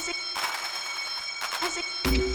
Music. Music.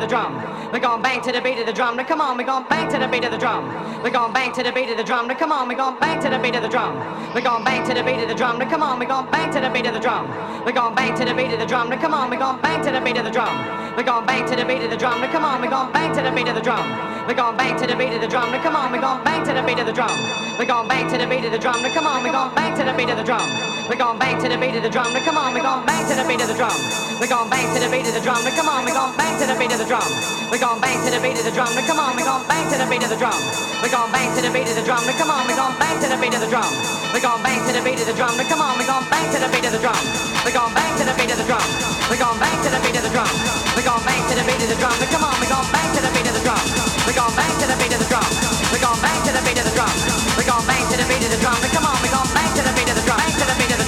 Of the drum. We're gonna bang to the beat of the drum. Now come on, we're bang to the beat of the drum. We're bang to the beat of the drum. Now come on, we're bang to the beat of the drum. We're bang to the beat of the drum. Now come on, we're bang to the beat of the drum. We're bang to the beat of the drum. Now come on, we're bang to the beat of the drum. We're bang to the beat of the drum. Now come on, we're bang to the beat of the drum. We're bang to the beat of the drum. Now come on, we're bang to the beat of the drum. We're bang to the beat of the drum. Now come on, we're bang to the beat of the drum. We're gonna bang to the beat of the drum. Now come on, we're gonna bang to the beat of the drum. We're gonna bang to the beat of the drum. Now come on, we're gonna bang to the beat of the drum. We're gonna bang to the beat of the drum. Now come on, we're gonna bang to the beat of the drum. We're gonna bang to the beat of the drum. Now come on, we're gonna bang to the beat of the drum. We're gonna bang to the beat of the drum. Now come on, we're gonna bang to the beat of the drum. We're gonna bang to the beat of the drum. We're gonna bang to the beat of the drum. We're gonna bang to the beat of the drum. Now come on, we're gonna bang to the beat of the drum. We're gonna bang to the beat of the drum. We're bang to the beat of the drum. We're gonna bang to the beat of the drum. Come on, we're